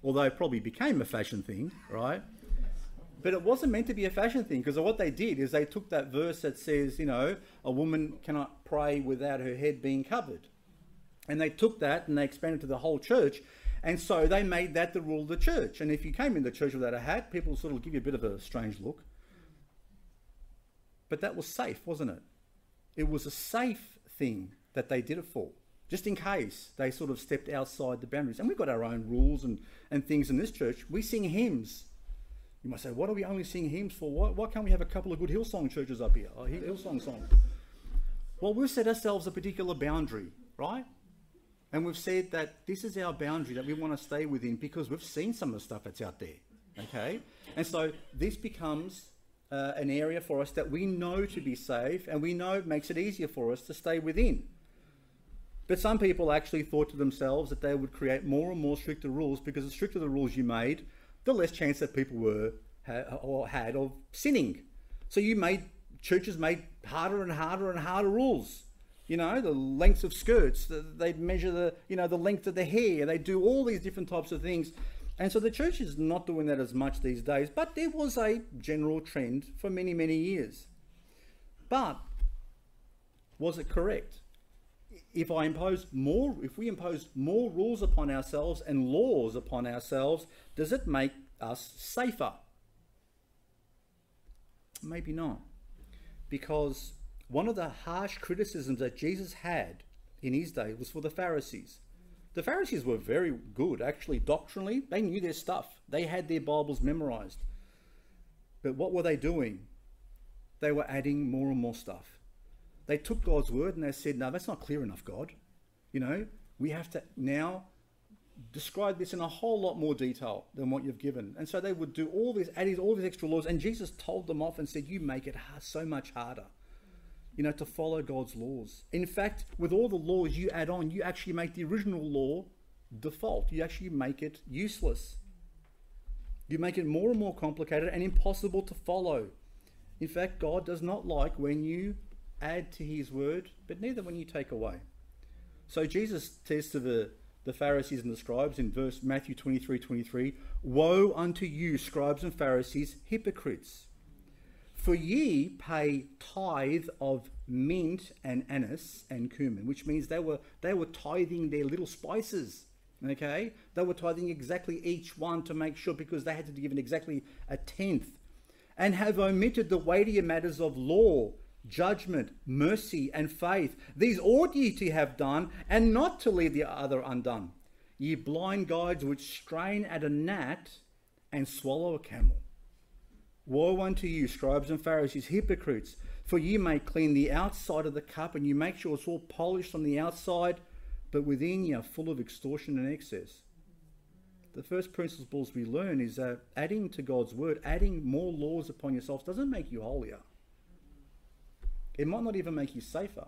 although it probably became a fashion thing, right? But it wasn't meant to be a fashion thing because what they did is they took that verse that says, you know, a woman cannot pray without her head being covered. And they took that and they expanded to the whole church. And so they made that the rule of the church. And if you came in the church without a hat, people sort of give you a bit of a strange look. But that was safe, wasn't it? It was a safe thing that they did it for, just in case they sort of stepped outside the boundaries. And we've got our own rules and, and things in this church. We sing hymns. You might say, what are we only singing hymns for? Why, why can't we have a couple of good Hillsong churches up here? Oh, Hillsong songs. Well, we've set ourselves a particular boundary, right? And we've said that this is our boundary that we want to stay within because we've seen some of the stuff that's out there. Okay? And so this becomes uh, an area for us that we know to be safe and we know it makes it easier for us to stay within. But some people actually thought to themselves that they would create more and more stricter rules because the stricter the rules you made, the less chance that people were ha- or had of sinning. So you made churches made harder and harder and harder rules. You know, the lengths of skirts, the, they'd measure the, you know, the length of the hair. They do all these different types of things. And so the church is not doing that as much these days, but there was a general trend for many, many years. But was it correct? If I impose more, if we impose more rules upon ourselves and laws upon ourselves, does it make us safer? Maybe not. Because one of the harsh criticisms that Jesus had in his day was for the Pharisees. The Pharisees were very good, actually, doctrinally. They knew their stuff, they had their Bibles memorized. But what were they doing? They were adding more and more stuff. They took God's word and they said, No, that's not clear enough, God. You know, we have to now describe this in a whole lot more detail than what you've given. And so they would do all these, adding all these extra laws. And Jesus told them off and said, You make it so much harder, you know, to follow God's laws. In fact, with all the laws you add on, you actually make the original law default. You actually make it useless. You make it more and more complicated and impossible to follow. In fact, God does not like when you add to his word, but neither when you take away. So Jesus says to the the Pharisees and the scribes in verse Matthew 23 23 Woe unto you, scribes and Pharisees, hypocrites! For ye pay tithe of mint and anise and cumin, which means they were they were tithing their little spices. Okay, they were tithing exactly each one to make sure because they had to give it exactly a tenth, and have omitted the weightier matters of law, judgment, mercy, and faith. These ought ye to have done, and not to leave the other undone. Ye blind guides which strain at a gnat and swallow a camel. Woe unto you, scribes and Pharisees, hypocrites, for you may clean the outside of the cup, and you make sure it's all polished on the outside, but within you are full of extortion and excess. The first principles we learn is that adding to God's word, adding more laws upon yourselves, doesn't make you holier. It might not even make you safer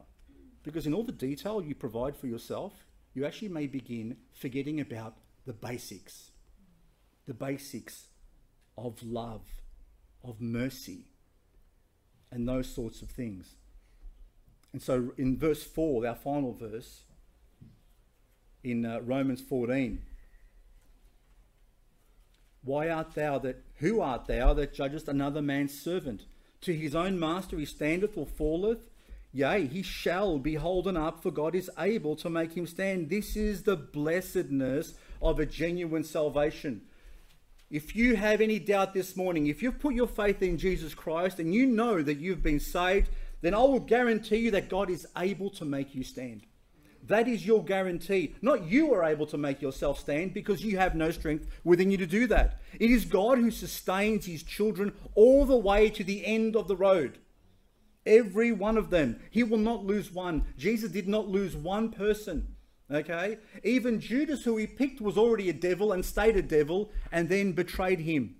because in all the detail you provide for yourself, you actually may begin forgetting about the basics. The basics of love, of mercy, and those sorts of things. And so in verse 4, our final verse, in uh, Romans 14, why art thou that, who art thou that judgest another man's servant? To his own master he standeth or falleth. Yea, he shall be holden up, for God is able to make him stand. This is the blessedness of a genuine salvation. If you have any doubt this morning, if you've put your faith in Jesus Christ and you know that you've been saved, then I will guarantee you that God is able to make you stand. That is your guarantee. Not you are able to make yourself stand because you have no strength within you to do that. It is God who sustains his children all the way to the end of the road. Every one of them. He will not lose one. Jesus did not lose one person. Okay? Even Judas, who he picked, was already a devil and stayed a devil and then betrayed him.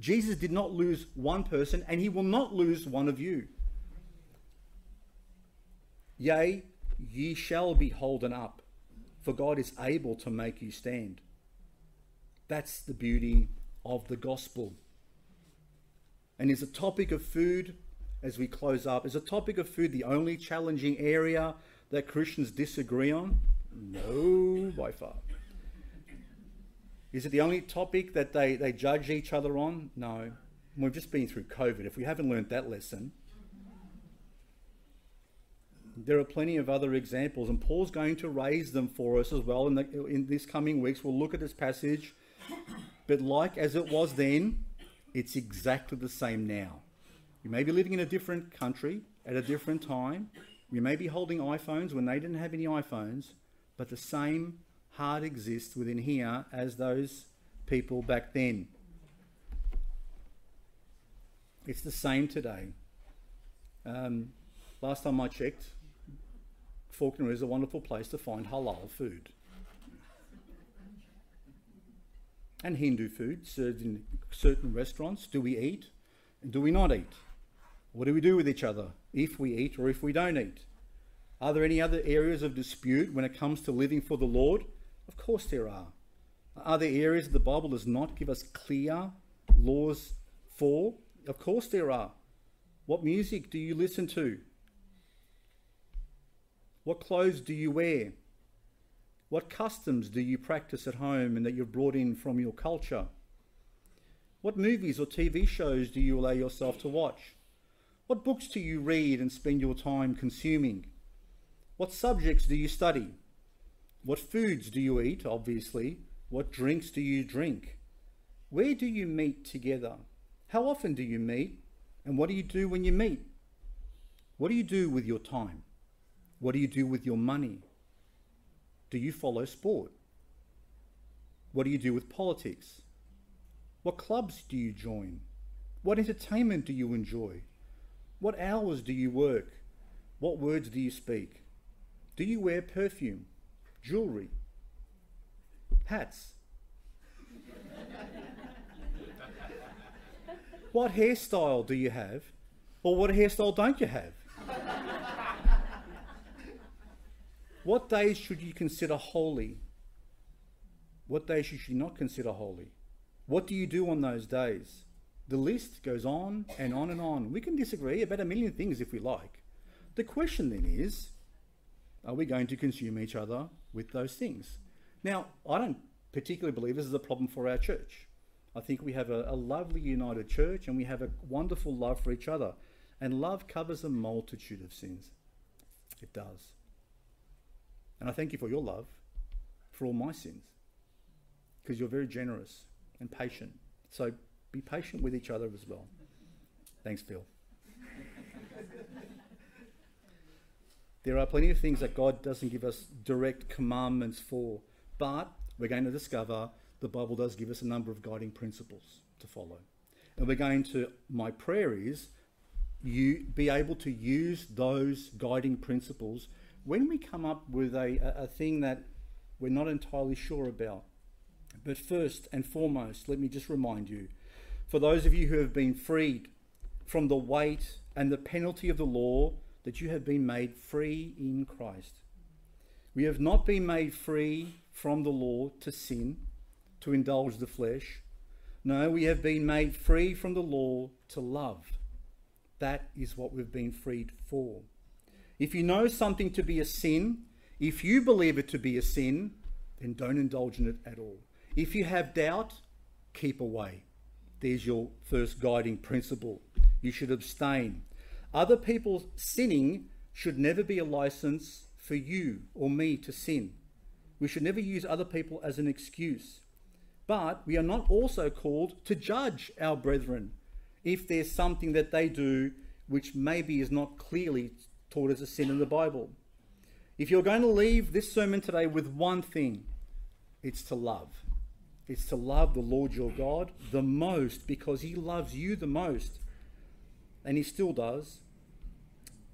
Jesus did not lose one person and he will not lose one of you. Yea, ye shall be holden up, for God is able to make you stand. That's the beauty of the gospel. And is a topic of food, as we close up, is a topic of food the only challenging area that Christians disagree on? No, by far. Is it the only topic that they, they judge each other on? No. We've just been through COVID. If we haven't learned that lesson, there are plenty of other examples, and Paul's going to raise them for us as well in, the, in these coming weeks. We'll look at this passage, but like as it was then, it's exactly the same now. You may be living in a different country at a different time. You may be holding iPhones when they didn't have any iPhones, but the same heart exists within here as those people back then. It's the same today. Um, last time I checked, Fawkner is a wonderful place to find halal food. And Hindu food served in certain restaurants. Do we eat do we not eat? What do we do with each other if we eat or if we don't eat? Are there any other areas of dispute when it comes to living for the Lord? Of course there are. Are there areas the Bible does not give us clear laws For, of course, there are. What music do you listen to? What clothes do you wear? What customs do you practice at home and that you've brought in from your culture? What movies or TV shows do you allow yourself to watch? What books do you read and spend your time consuming? What subjects do you study? What foods do you eat, obviously? What drinks do you drink? Where do you meet together? How often do you meet? And what do you do when you meet? What do you do with your time? What do you do with your money? Do you follow sport? What do you do with politics? What clubs do you join? What entertainment do you enjoy? What hours do you work? What words do you speak? Do you wear perfume, jewelry, hats? what hairstyle do you have? Or what hairstyle don't you have? what days should you consider holy? What days should you not consider holy? What do you do on those days? The list goes on and on and on. We can disagree about a million things if we like. The question then is are we going to consume each other with those things? Now, I don't particularly believe this is a problem for our church. I think we have a, a lovely united church and we have a wonderful love for each other. And love covers a multitude of sins. It does. And I thank you for your love for all my sins because you're very generous and patient. So be patient with each other as well. Thanks, Phil. There are plenty of things that God doesn't give us direct commandments for, but we're going to discover the Bible does give us a number of guiding principles to follow. And we're going to, my prayer is, you be able to use those guiding principles when we come up with a, a, a thing that we're not entirely sure about. But first and foremost, let me just remind you for those of you who have been freed from the weight and the penalty of the law, that you have been made free in Christ. We have not been made free from the law to sin, to indulge the flesh. No, we have been made free from the law to love. That is what we've been freed for. If you know something to be a sin, if you believe it to be a sin, then don't indulge in it at all. If you have doubt, keep away. There's your first guiding principle. You should abstain. Other people sinning should never be a license for you or me to sin. We should never use other people as an excuse. But we are not also called to judge our brethren if there's something that they do which maybe is not clearly taught as a sin in the Bible. If you're going to leave this sermon today with one thing, it's to love. It's to love the Lord your God the most because he loves you the most. And he still does.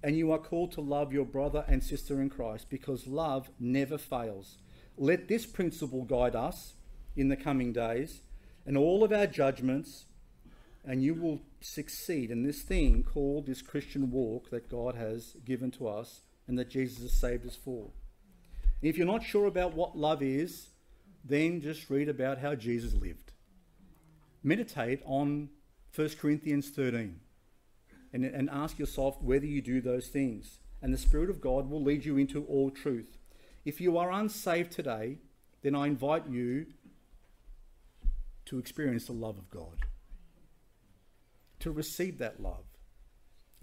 And you are called to love your brother and sister in Christ because love never fails. Let this principle guide us in the coming days and all of our judgments, and you will succeed in this thing called this Christian walk that God has given to us and that Jesus has saved us for. If you're not sure about what love is, then just read about how Jesus lived. Meditate on 1 Corinthians 13 and, and ask yourself whether you do those things. And the Spirit of God will lead you into all truth. If you are unsaved today, then I invite you to experience the love of God, to receive that love,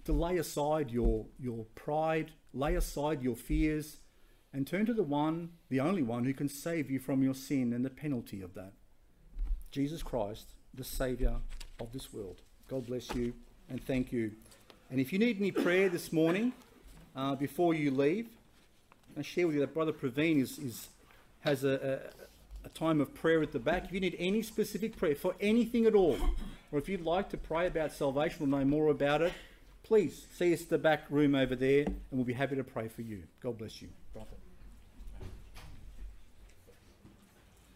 to lay aside your, your pride, lay aside your fears, and turn to the one, the only one who can save you from your sin and the penalty of that. Jesus Christ, the Saviour of this world. God bless you and thank you. And if you need any prayer this morning uh, before you leave, I share with you that Brother Praveen is, is has a, a, a time of prayer at the back. If you need any specific prayer for anything at all, or if you'd like to pray about salvation or know more about it, please see us at the back room over there and we'll be happy to pray for you. God bless you.